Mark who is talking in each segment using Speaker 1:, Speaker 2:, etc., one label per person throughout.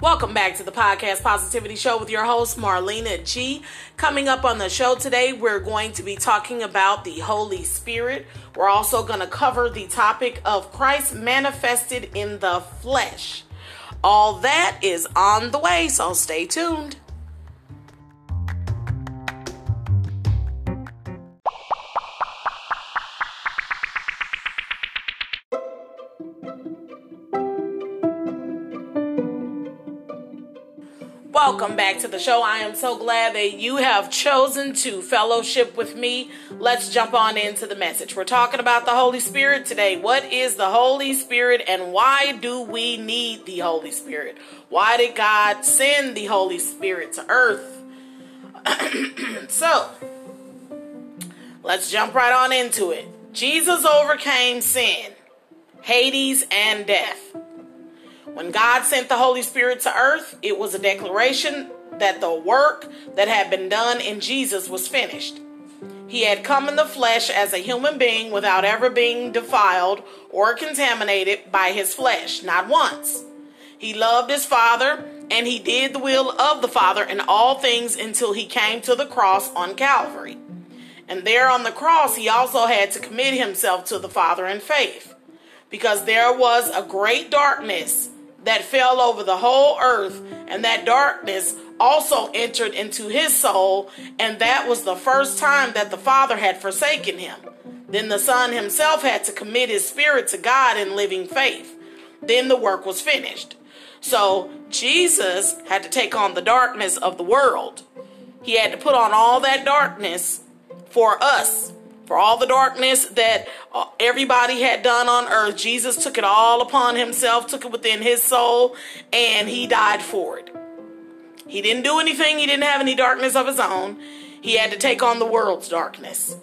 Speaker 1: Welcome back to the Podcast Positivity Show with your host, Marlena G. Coming up on the show today, we're going to be talking about the Holy Spirit. We're also going to cover the topic of Christ manifested in the flesh. All that is on the way, so stay tuned. Welcome back to the show. I am so glad that you have chosen to fellowship with me. Let's jump on into the message. We're talking about the Holy Spirit today. What is the Holy Spirit and why do we need the Holy Spirit? Why did God send the Holy Spirit to earth? so, let's jump right on into it. Jesus overcame sin, Hades, and death. When God sent the Holy Spirit to earth, it was a declaration that the work that had been done in Jesus was finished. He had come in the flesh as a human being without ever being defiled or contaminated by his flesh, not once. He loved his Father and he did the will of the Father in all things until he came to the cross on Calvary. And there on the cross, he also had to commit himself to the Father in faith because there was a great darkness that fell over the whole earth, and that darkness also entered into his soul, and that was the first time that the Father had forsaken him. Then the Son himself had to commit his spirit to God in living faith. Then the work was finished. So Jesus had to take on the darkness of the world. He had to put on all that darkness for us for all the darkness that uh, everybody had done on earth, Jesus took it all upon himself, took it within his soul, and he died for it. He didn't do anything, he didn't have any darkness of his own. He had to take on the world's darkness.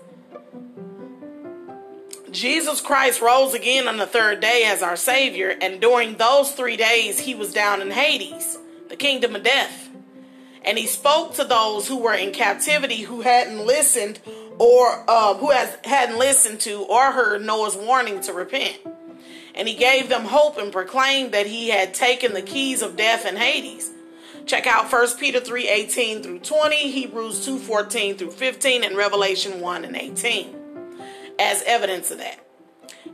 Speaker 1: Jesus Christ rose again on the third day as our Savior, and during those three days, he was down in Hades, the kingdom of death. And he spoke to those who were in captivity who hadn't listened or uh, who has hadn't listened to or heard Noah's warning to repent. And he gave them hope and proclaimed that he had taken the keys of death and Hades. Check out 1 Peter 3 18 through 20, Hebrews 2 14 through 15, and Revelation 1 and 18 as evidence of that.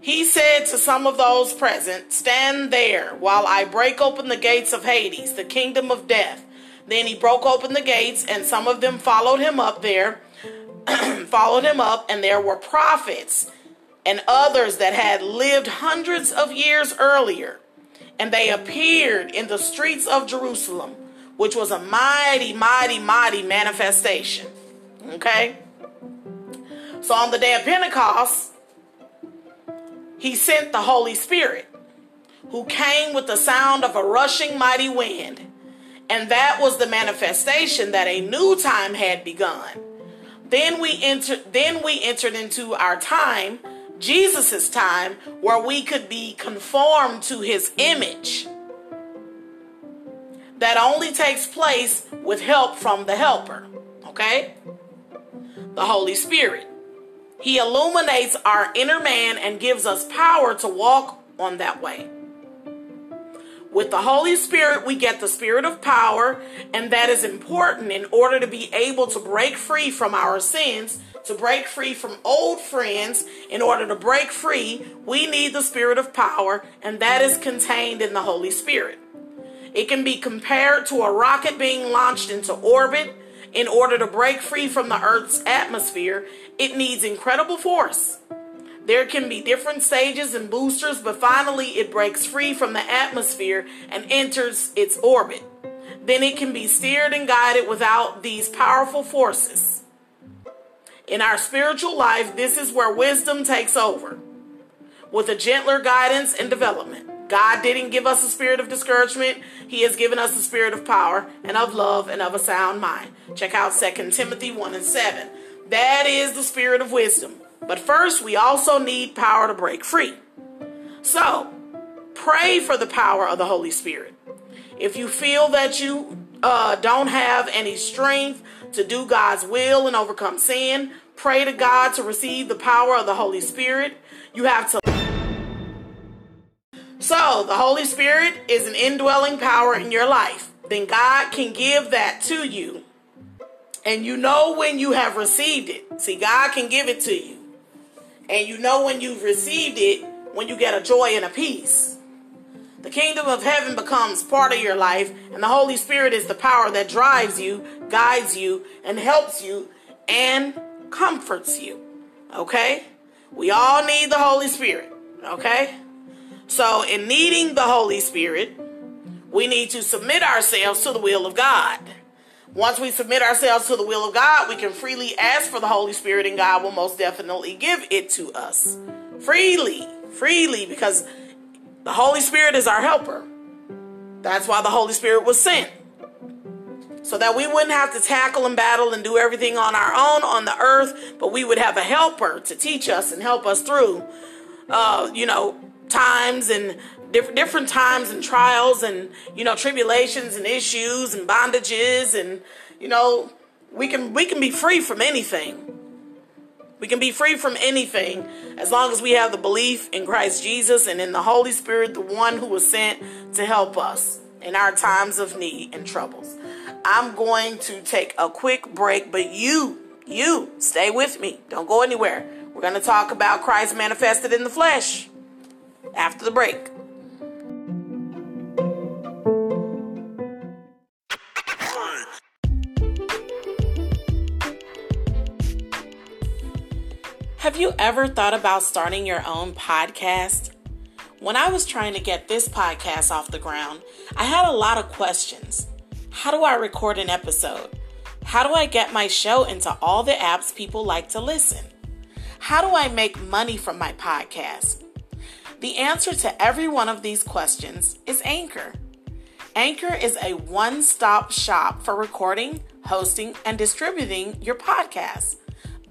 Speaker 1: He said to some of those present, Stand there while I break open the gates of Hades, the kingdom of death. Then he broke open the gates, and some of them followed him up there followed him up, and there were prophets and others that had lived hundreds of years earlier. And they appeared in the streets of Jerusalem, which was a mighty, mighty, mighty manifestation. Okay? So on the day of Pentecost, he sent the Holy Spirit, who came with the sound of a rushing mighty wind. And that was the manifestation that a new time had begun then we entered then we entered into our time, Jesus's time, where we could be conformed to his image. That only takes place with help from the helper, okay? The Holy Spirit. He illuminates our inner man and gives us power to walk on that way. With the Holy Spirit, we get the spirit of power, and that is important in order to be able to break free from our sins, to break free from old friends. In order to break free, we need the spirit of power, and that is contained in the Holy Spirit. It can be compared to a rocket being launched into orbit. In order to break free from the Earth's atmosphere, it needs incredible force. There can be different stages and boosters, but finally it breaks free from the atmosphere and enters its orbit. Then it can be steered and guided without these powerful forces. In our spiritual life, this is where wisdom takes over with a gentler guidance and development. God didn't give us a spirit of discouragement. He has given us a spirit of power and of love and of a sound mind. Check out 2 Timothy 1 and 7. That is the spirit of wisdom. But first, we also need power to break free. So, pray for the power of the Holy Spirit. If you feel that you uh, don't have any strength to do God's will and overcome sin, pray to God to receive the power of the Holy Spirit. You have to. So, the Holy Spirit is an indwelling power in your life. Then God can give that to you. And you know when you have received it. See, God can give it to you. And you know when you've received it when you get a joy and a peace. The kingdom of heaven becomes part of your life, and the Holy Spirit is the power that drives you, guides you, and helps you and comforts you. Okay? We all need the Holy Spirit. Okay? So, in needing the Holy Spirit, we need to submit ourselves to the will of God. Once we submit ourselves to the will of God, we can freely ask for the Holy Spirit, and God will most definitely give it to us. Freely, freely, because the Holy Spirit is our helper. That's why the Holy Spirit was sent. So that we wouldn't have to tackle and battle and do everything on our own on the earth, but we would have a helper to teach us and help us through, uh, you know, times and different different times and trials and you know tribulations and issues and bondages and you know we can we can be free from anything. We can be free from anything as long as we have the belief in Christ Jesus and in the Holy Spirit the one who was sent to help us in our times of need and troubles. I'm going to take a quick break but you you stay with me. Don't go anywhere. We're going to talk about Christ manifested in the flesh after the break Have you ever thought about starting your own podcast? When I was trying to get this podcast off the ground, I had a lot of questions. How do I record an episode? How do I get my show into all the apps people like to listen? How do I make money from my podcast? The answer to every one of these questions is Anchor. Anchor is a one stop shop for recording, hosting, and distributing your podcast.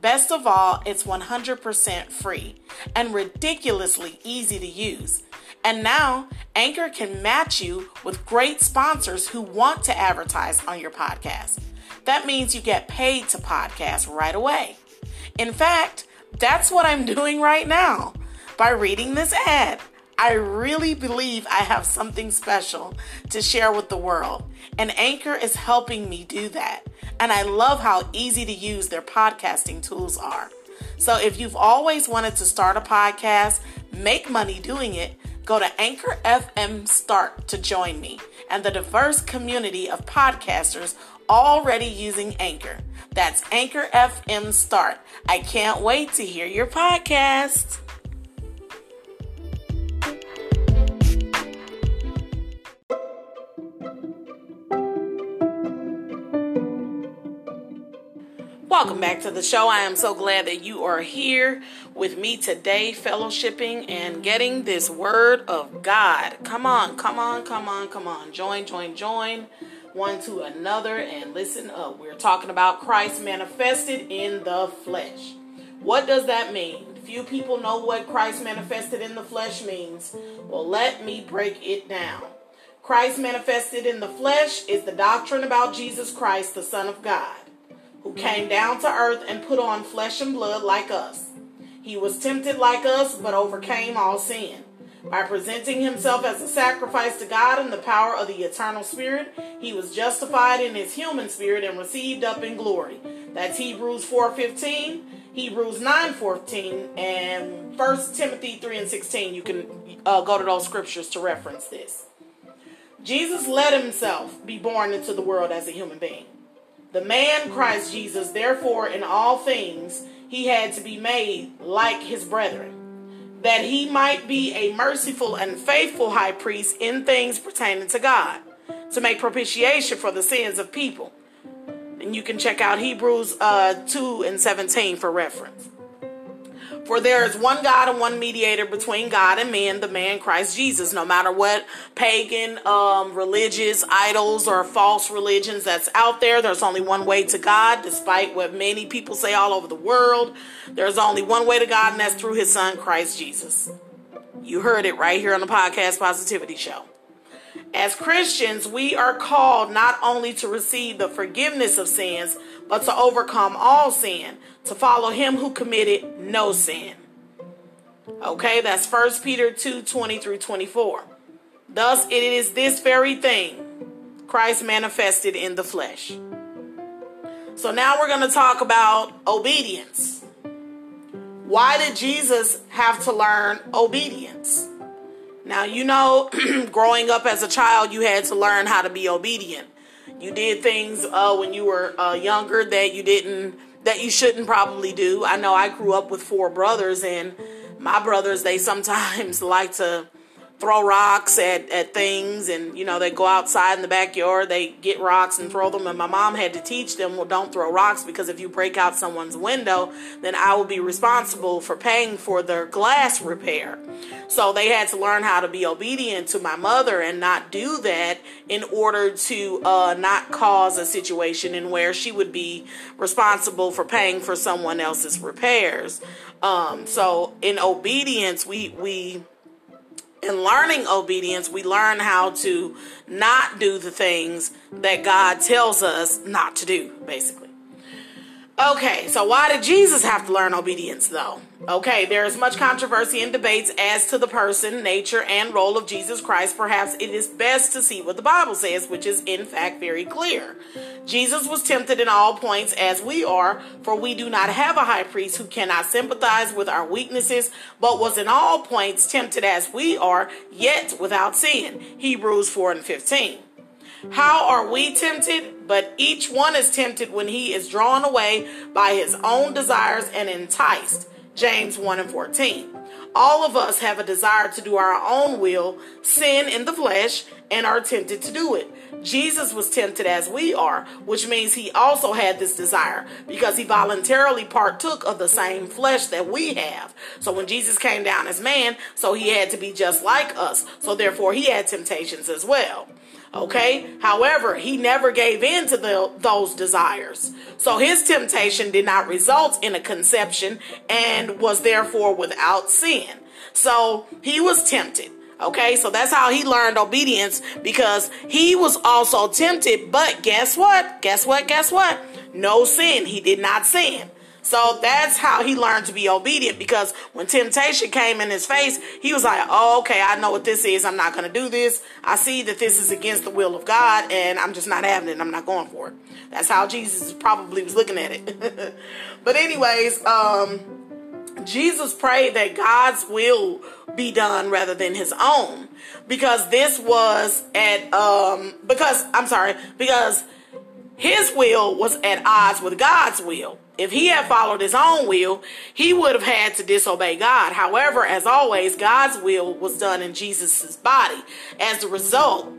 Speaker 1: Best of all, it's 100% free and ridiculously easy to use. And now, Anchor can match you with great sponsors who want to advertise on your podcast. That means you get paid to podcast right away. In fact, that's what I'm doing right now by reading this ad. I really believe I have something special to share with the world, and Anchor is helping me do that. And I love how easy to use their podcasting tools are. So if you've always wanted to start a podcast, make money doing it, go to Anchor FM Start to join me and the diverse community of podcasters already using Anchor. That's Anchor FM Start. I can't wait to hear your podcast. Welcome back to the show. I am so glad that you are here with me today, fellowshipping and getting this word of God. Come on, come on, come on, come on. Join, join, join one to another and listen up. We're talking about Christ manifested in the flesh. What does that mean? Few people know what Christ manifested in the flesh means. Well, let me break it down. Christ manifested in the flesh is the doctrine about Jesus Christ, the Son of God who came down to earth and put on flesh and blood like us. He was tempted like us, but overcame all sin. By presenting himself as a sacrifice to God in the power of the eternal spirit, he was justified in his human spirit and received up in glory. That's Hebrews 4:15, Hebrews 9:14, and 1 Timothy 3 and 16. You can uh, go to those scriptures to reference this. Jesus let himself be born into the world as a human being. The man Christ Jesus, therefore, in all things, he had to be made like his brethren, that he might be a merciful and faithful high priest in things pertaining to God, to make propitiation for the sins of people. And you can check out Hebrews uh, 2 and 17 for reference. For there is one God and one mediator between God and man, the man Christ Jesus. No matter what pagan, um, religious idols or false religions that's out there, there's only one way to God, despite what many people say all over the world. There's only one way to God, and that's through his son, Christ Jesus. You heard it right here on the Podcast Positivity Show. As Christians, we are called not only to receive the forgiveness of sins, but to overcome all sin, to follow him who committed no sin. Okay, that's 1 Peter 2 20 through 24. Thus, it is this very thing Christ manifested in the flesh. So, now we're going to talk about obedience. Why did Jesus have to learn obedience? Now, you know, growing up as a child, you had to learn how to be obedient. You did things uh, when you were uh, younger that you didn't, that you shouldn't probably do. I know I grew up with four brothers, and my brothers, they sometimes like to throw rocks at, at things and you know they go outside in the backyard they get rocks and throw them. And my mom had to teach them well don't throw rocks because if you break out someone's window then i will be responsible for paying for their glass repair. So they had to learn how to be obedient to my mother and not do that in order to uh, not cause a situation in where she would be responsible for paying for someone else's repairs. Um, so in obedience we we in learning obedience, we learn how to not do the things that God tells us not to do, basically. Okay, so why did Jesus have to learn obedience though? Okay, there is much controversy and debates as to the person, nature, and role of Jesus Christ. Perhaps it is best to see what the Bible says, which is in fact very clear. Jesus was tempted in all points as we are, for we do not have a high priest who cannot sympathize with our weaknesses, but was in all points tempted as we are, yet without sin. Hebrews 4 and 15. How are we tempted? But each one is tempted when he is drawn away by his own desires and enticed. James 1 and 14. All of us have a desire to do our own will, sin in the flesh, and are tempted to do it. Jesus was tempted as we are, which means he also had this desire because he voluntarily partook of the same flesh that we have. So when Jesus came down as man, so he had to be just like us. So therefore he had temptations as well. Okay. However, he never gave in to the, those desires. So his temptation did not result in a conception and was therefore without sin. So he was tempted. Okay, so that's how he learned obedience because he was also tempted. But guess what? Guess what? Guess what? No sin. He did not sin. So that's how he learned to be obedient because when temptation came in his face, he was like, oh, okay, I know what this is. I'm not going to do this. I see that this is against the will of God and I'm just not having it. I'm not going for it. That's how Jesus probably was looking at it. but anyways, um, Jesus prayed that God's will be done rather than his own because this was at, um, because, I'm sorry, because his will was at odds with God's will. If he had followed his own will, he would have had to disobey God. However, as always, God's will was done in Jesus' body. As a result,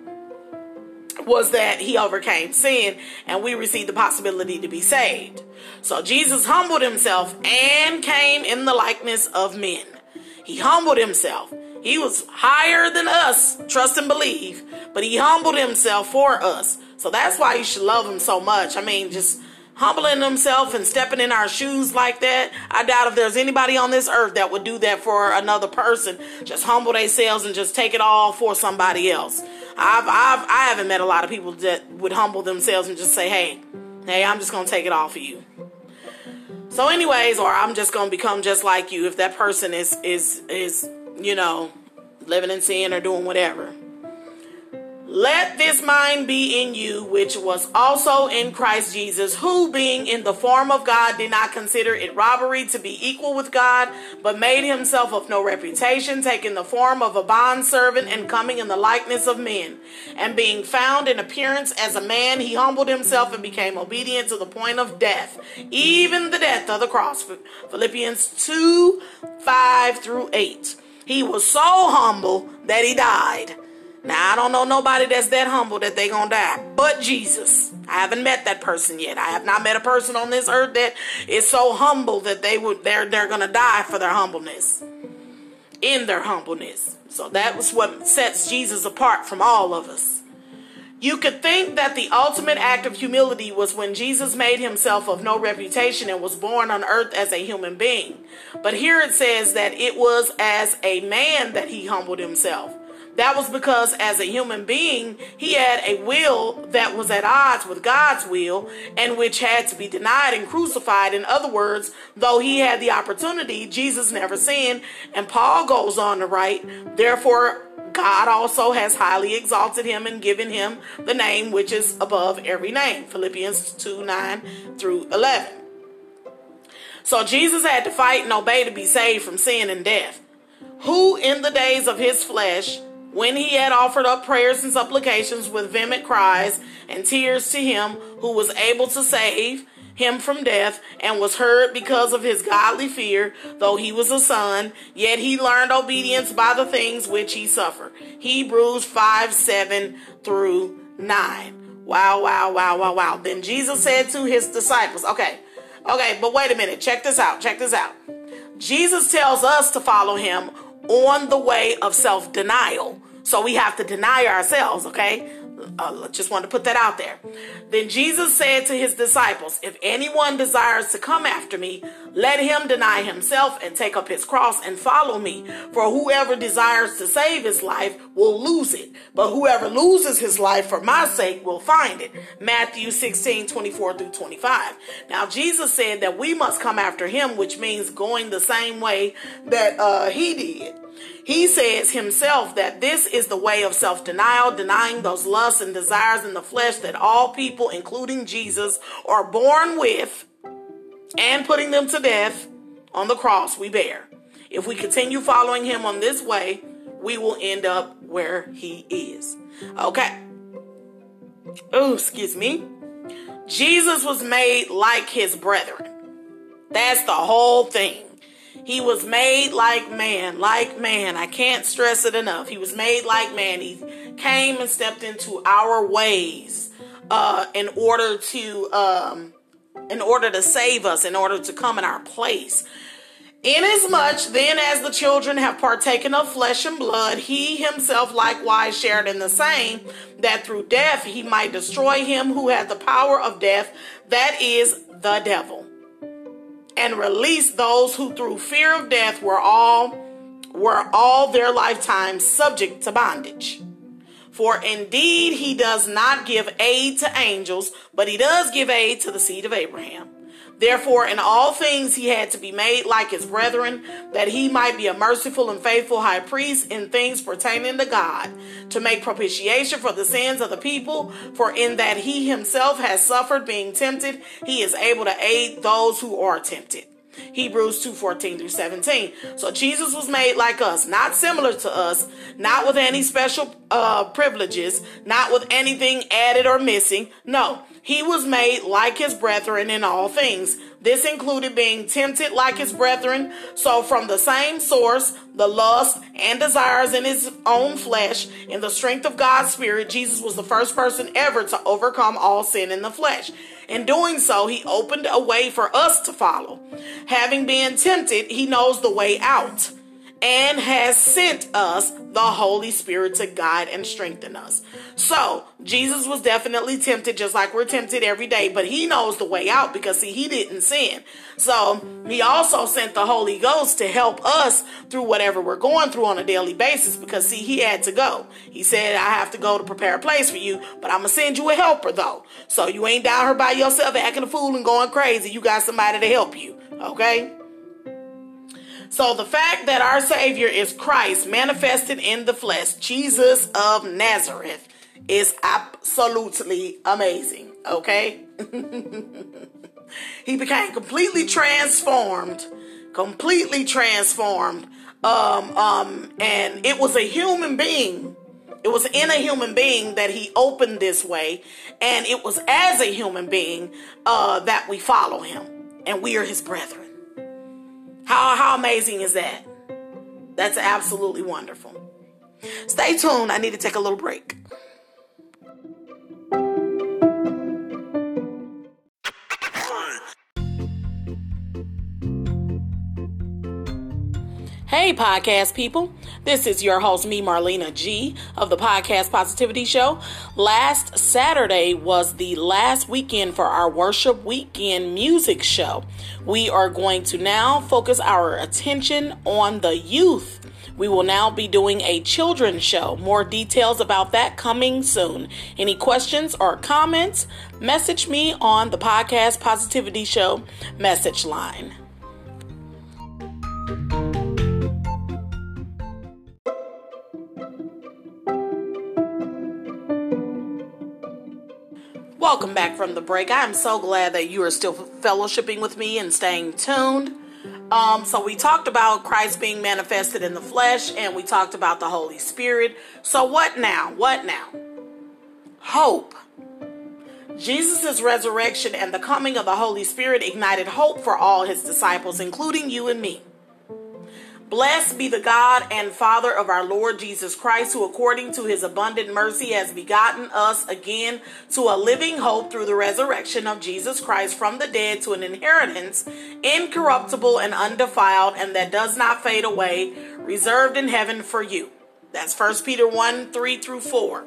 Speaker 1: was that he overcame sin and we received the possibility to be saved. So Jesus humbled himself and came in the likeness of men. He humbled himself. He was higher than us, trust and believe, but he humbled himself for us. So that's why you should love him so much. I mean, just humbling himself and stepping in our shoes like that. I doubt if there's anybody on this earth that would do that for another person. Just humble themselves and just take it all for somebody else. I've, I've, I haven't met a lot of people that would humble themselves and just say, hey, hey, I'm just going to take it all for you. So anyways, or I'm just going to become just like you if that person is, is, is, you know, living in sin or doing whatever. Let this mind be in you, which was also in Christ Jesus, who being in the form of God did not consider it robbery to be equal with God, but made himself of no reputation, taking the form of a bondservant and coming in the likeness of men. And being found in appearance as a man, he humbled himself and became obedient to the point of death, even the death of the cross. Philippians 2 5 through 8. He was so humble that he died. Now I don't know nobody that's that humble that they gonna die, but Jesus. I haven't met that person yet. I have not met a person on this earth that is so humble that they would they're they're gonna die for their humbleness. In their humbleness. So that was what sets Jesus apart from all of us. You could think that the ultimate act of humility was when Jesus made himself of no reputation and was born on earth as a human being. But here it says that it was as a man that he humbled himself. That was because as a human being, he had a will that was at odds with God's will and which had to be denied and crucified. In other words, though he had the opportunity, Jesus never sinned. And Paul goes on to write, therefore, God also has highly exalted him and given him the name which is above every name. Philippians 2 9 through 11. So Jesus had to fight and obey to be saved from sin and death. Who in the days of his flesh, when he had offered up prayers and supplications with vehement cries and tears to him who was able to save, him from death and was heard because of his godly fear, though he was a son, yet he learned obedience by the things which he suffered. Hebrews 5 7 through 9. Wow, wow, wow, wow, wow. Then Jesus said to his disciples, okay, okay, but wait a minute. Check this out. Check this out. Jesus tells us to follow him on the way of self denial. So we have to deny ourselves, okay? Uh, just want to put that out there. Then Jesus said to his disciples, If anyone desires to come after me, let him deny himself and take up his cross and follow me. For whoever desires to save his life will lose it, but whoever loses his life for my sake will find it. Matthew 16, 24 through 25. Now, Jesus said that we must come after him, which means going the same way that uh, he did. He says himself that this is the way of self denial, denying those lusts and desires in the flesh that all people, including Jesus, are born with, and putting them to death on the cross we bear. If we continue following him on this way, we will end up where he is. Okay. Oh, excuse me. Jesus was made like his brethren. That's the whole thing. He was made like man, like man. I can't stress it enough. He was made like man. He came and stepped into our ways uh, in order to um, in order to save us, in order to come in our place. Inasmuch then as the children have partaken of flesh and blood, he himself likewise shared in the same, that through death he might destroy him who had the power of death, that is the devil and release those who through fear of death were all were all their lifetime subject to bondage. For indeed he does not give aid to angels, but he does give aid to the seed of Abraham. Therefore, in all things he had to be made like his brethren, that he might be a merciful and faithful high priest in things pertaining to God, to make propitiation for the sins of the people. For in that he himself has suffered being tempted, he is able to aid those who are tempted. Hebrews 2 14 through 17. So Jesus was made like us, not similar to us, not with any special uh, privileges, not with anything added or missing. No, he was made like his brethren in all things. This included being tempted like his brethren. So, from the same source, the lust and desires in his own flesh, in the strength of God's Spirit, Jesus was the first person ever to overcome all sin in the flesh. In doing so, he opened a way for us to follow. Having been tempted, he knows the way out and has sent us the Holy Spirit to guide and strengthen us. So, Jesus was definitely tempted just like we're tempted every day, but he knows the way out because, see, he didn't sin. So, he also sent the Holy Ghost to help us through whatever we're going through on a daily basis because, see, he had to go. He said, I have to go to prepare a place for you, but I'm going to send you a helper, though. So, you ain't down here by yourself acting a fool and going crazy. You got somebody to help you, okay? So the fact that our Savior is Christ manifested in the flesh, Jesus of Nazareth, is absolutely amazing. Okay? he became completely transformed, completely transformed. Um, um, and it was a human being. It was in a human being that he opened this way, and it was as a human being uh, that we follow him, and we are his brethren. How, how amazing is that? That's absolutely wonderful. Stay tuned. I need to take a little break. Hey, podcast people. This is your host, me, Marlena G, of the Podcast Positivity Show. Last Saturday was the last weekend for our Worship Weekend music show. We are going to now focus our attention on the youth. We will now be doing a children's show. More details about that coming soon. Any questions or comments? Message me on the Podcast Positivity Show message line. From the break. I am so glad that you are still fellowshipping with me and staying tuned. Um, so we talked about Christ being manifested in the flesh, and we talked about the Holy Spirit. So what now? What now? Hope. Jesus' resurrection and the coming of the Holy Spirit ignited hope for all his disciples, including you and me. Blessed be the God and Father of our Lord Jesus Christ, who according to his abundant mercy has begotten us again to a living hope through the resurrection of Jesus Christ from the dead to an inheritance incorruptible and undefiled and that does not fade away, reserved in heaven for you. That's 1 Peter 1 3 through 4.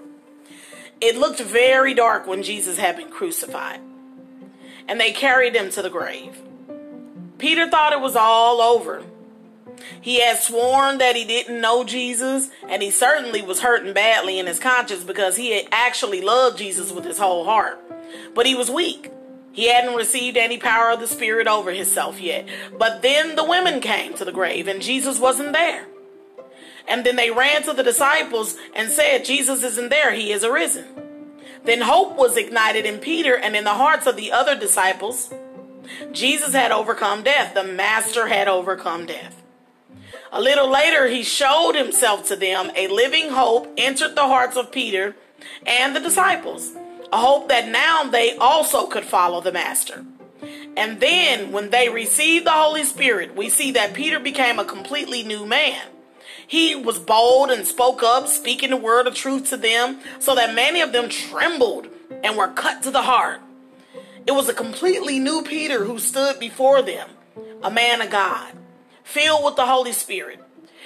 Speaker 1: It looked very dark when Jesus had been crucified, and they carried him to the grave. Peter thought it was all over. He had sworn that he didn't know Jesus, and he certainly was hurting badly in his conscience because he had actually loved Jesus with his whole heart. But he was weak. He hadn't received any power of the Spirit over himself yet. But then the women came to the grave, and Jesus wasn't there. And then they ran to the disciples and said, Jesus isn't there, he is arisen. Then hope was ignited in Peter and in the hearts of the other disciples. Jesus had overcome death, the Master had overcome death. A little later, he showed himself to them. A living hope entered the hearts of Peter and the disciples, a hope that now they also could follow the Master. And then, when they received the Holy Spirit, we see that Peter became a completely new man. He was bold and spoke up, speaking the word of truth to them, so that many of them trembled and were cut to the heart. It was a completely new Peter who stood before them, a man of God filled with the Holy Spirit.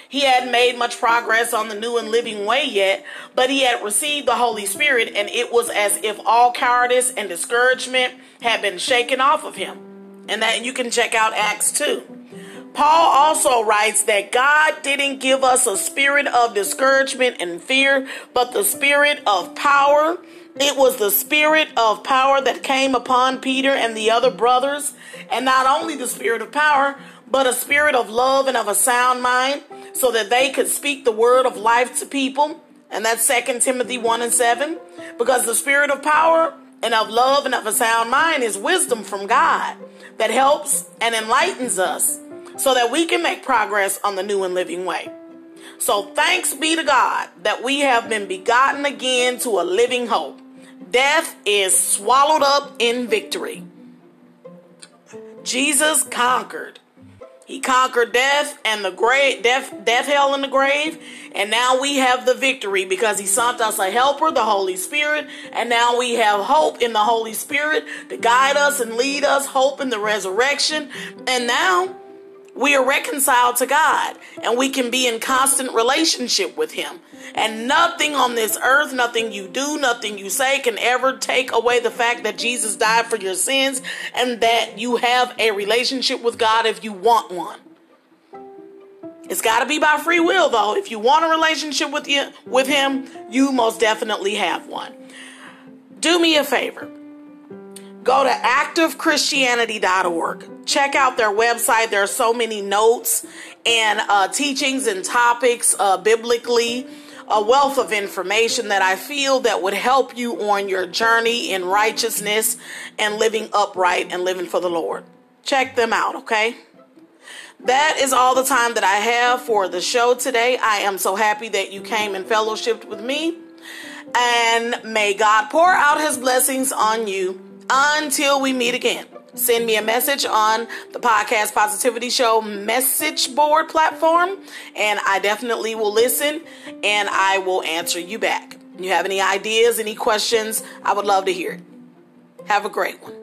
Speaker 1: He hadn't made much progress on the new and living way yet, but he had received the Holy Spirit, and it was as if all cowardice and discouragement had been shaken off of him. And that you can check out Acts 2. Paul also writes that God didn't give us a spirit of discouragement and fear, but the spirit of power. It was the spirit of power that came upon Peter and the other brothers. And not only the spirit of power, but a spirit of love and of a sound mind, so that they could speak the word of life to people. And that's 2 Timothy 1 and 7. Because the spirit of power and of love and of a sound mind is wisdom from God that helps and enlightens us so that we can make progress on the new and living way. So thanks be to God that we have been begotten again to a living hope. Death is swallowed up in victory. Jesus conquered he conquered death and the grave, death, death, hell, and the grave. And now we have the victory because he sent us a helper, the Holy Spirit. And now we have hope in the Holy Spirit to guide us and lead us, hope in the resurrection. And now we are reconciled to God and we can be in constant relationship with Him. And nothing on this earth, nothing you do, nothing you say can ever take away the fact that Jesus died for your sins and that you have a relationship with God if you want one. It's got to be by free will though. If you want a relationship with you with him, you most definitely have one. Do me a favor Go to activechristianity.org. Check out their website. There are so many notes and uh, teachings and topics uh, biblically, a wealth of information that I feel that would help you on your journey in righteousness and living upright and living for the Lord. Check them out, okay? That is all the time that I have for the show today. I am so happy that you came and fellowshipped with me. And may God pour out his blessings on you until we meet again, send me a message on the Podcast Positivity Show message board platform, and I definitely will listen and I will answer you back. You have any ideas, any questions? I would love to hear it. Have a great one.